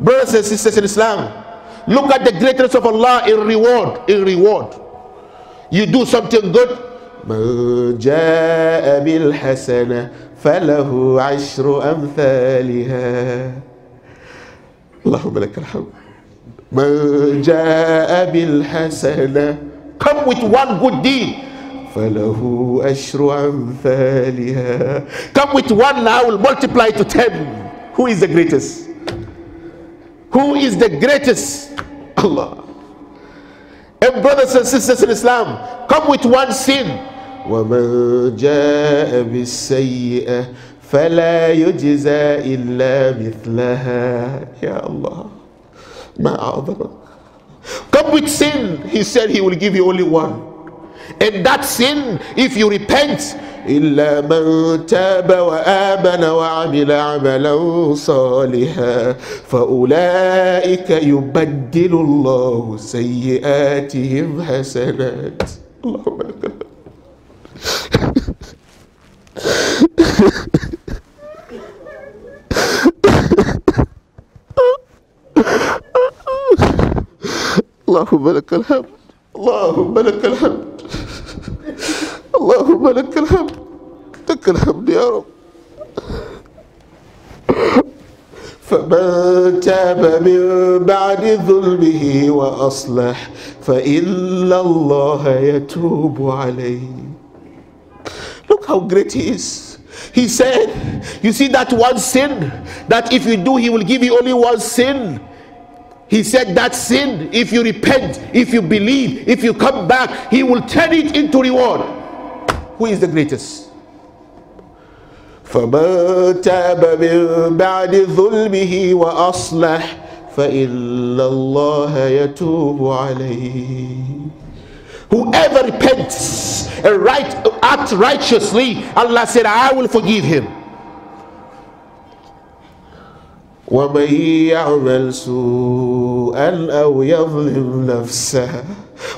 Brothers and sisters in Islam, look at the greatness of Allah in reward. In reward. You do something good. من جاء بالحسنة فله عشر أمثالها اللهم لك الحمد من جاء بالحسنة Come with one good deed فله أشر أمثالها Come with one I will multiply to ten Who is the greatest? Who is the greatest? Allah. And brothers and sisters in Islam, come with one sin. ومن جاء بالسيئة فلا يجزى إلا مثلها يا الله ما أعظمك Come with sin, he said he will give you only one. And that sin, if you repent, إلا من تاب وآمن وعمل عملا صالحا فأولئك يبدل الله سيئاتهم حسنات. اللهم لك الحمد. اللهم لك الحمد. اللهم لك الحمد. اللهم لك الحمد لك الحمد يا رب فمن تاب من بعد ظلمه وأصلح فإن الله يتوب عليه Look how great he is. He said, You see that one sin that if you do, he will give you only one sin. He said that sin, if you repent, if you believe, if you come back, he will turn it into reward. Who is the greatest? فمن تاب من بعد ظلمه وأصلح فإن الله يتوب عليه Whoever repents and right, act righteously, Allah said, I will forgive him. ومن يعمل سوءا أو يظلم نفسه.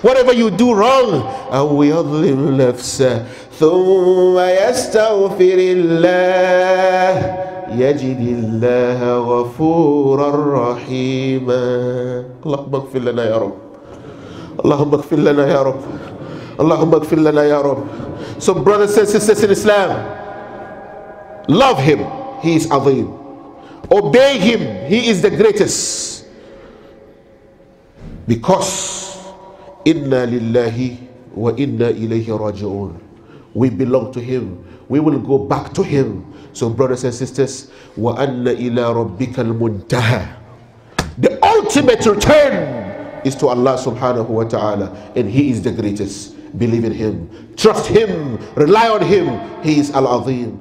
Whatever you do wrong أو يظلم نفسه. ثم يستغفر الله. يجد الله غفورا رحيما. اللهم اغفر لنا يا رب. اللهم اغفر لنا يا رب. اللهم اغفر لنا يا رب. So brothers and sisters in Islam Love him. He is Azim. Obey him. He is the greatest. Because inna lillahi wa inna ilayhi raji'un. We belong to him. We will go back to him. So brothers and sisters, wa anna ila rabbikal muntaha. The ultimate return is to Allah subhanahu wa ta'ala and he is the greatest. Believe in him. Trust him. Rely on him. He is al-azim.